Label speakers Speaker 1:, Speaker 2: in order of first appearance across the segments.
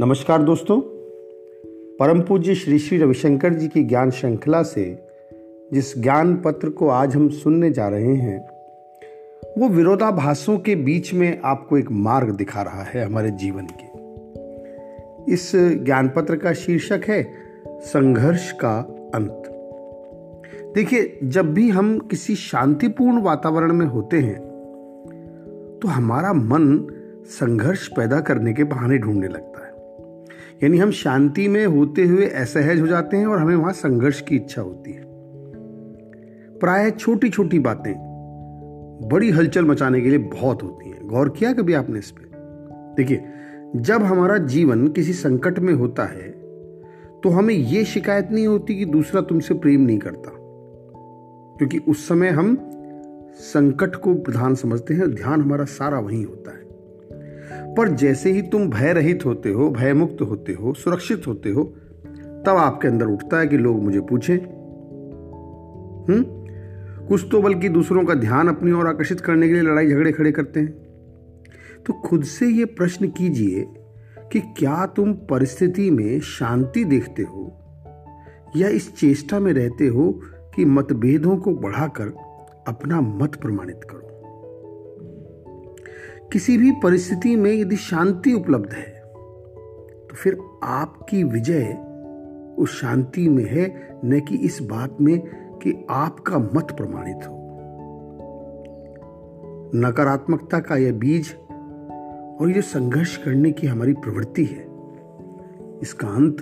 Speaker 1: नमस्कार दोस्तों। परम पूज्य श्री श्री रविशंकर जी की ज्ञान श्रृंखला से जिस ज्ञान पत्र को आज हम सुनने जा रहे हैं, वो विरोधाभासों के बीच में आपको एक मार्ग दिखा रहा है हमारे जीवन के। इस ज्ञान पत्र का शीर्षक है, संघर्ष का अंत। देखिए, जब भी हम किसी शांतिपूर्ण वातावरण में होते हैं तो हमारा मन संघर्ष पैदा करने के बहाने ढूँढने लगता है। यानी हम शांति में होते हुए असहज हो जाते हैं और हमें वहाँ संघर्ष की इच्छा होती है। प्राय छोटी छोटी बातें बड़ी हलचल मचाने के लिए बहुत होती हैं। गौर किया कभी आपने इस पर देखिए, जब हमारा जीवन किसी संकट में होता है तो हमें यह शिकायत नहीं होती कि दूसरा तुमसे प्रेम नहीं करता। क्योंकि उस समय हम संकट को प्रधान समझते हैं, ध्यान हमारा सारा वहीं होता है। पर जैसे ही तुम भय रहित होते हो भय मुक्त होते हो, सुरक्षित होते हो, तब आपके अंदर उठता है कि लोग मुझे पूछें। हम्म कुछ तो बल्कि दूसरों का ध्यान अपनी ओर आकर्षित करने के लिए लड़ाई झगड़े खड़े करते हैं। तो खुद से यह प्रश्न कीजिए कि क्या तुम परिस्थिति में शांति देखते हो? या इस चेष्टा में रहते हो कि मतभेदों को बढ़ाकर अपना मत प्रमाणित करो? किसी भी परिस्थिति में यदि शांति उपलब्ध है तो फिर आपकी विजय उस शांति में है, न कि इस बात में कि आपका मत प्रमाणित हो। नकारात्मकता का यह बीज और यह संघर्ष करने की हमारी प्रवृत्ति है। इसका अंत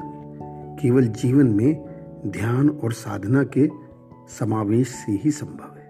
Speaker 1: केवल जीवन में ध्यान और साधना के समावेश से ही संभव है।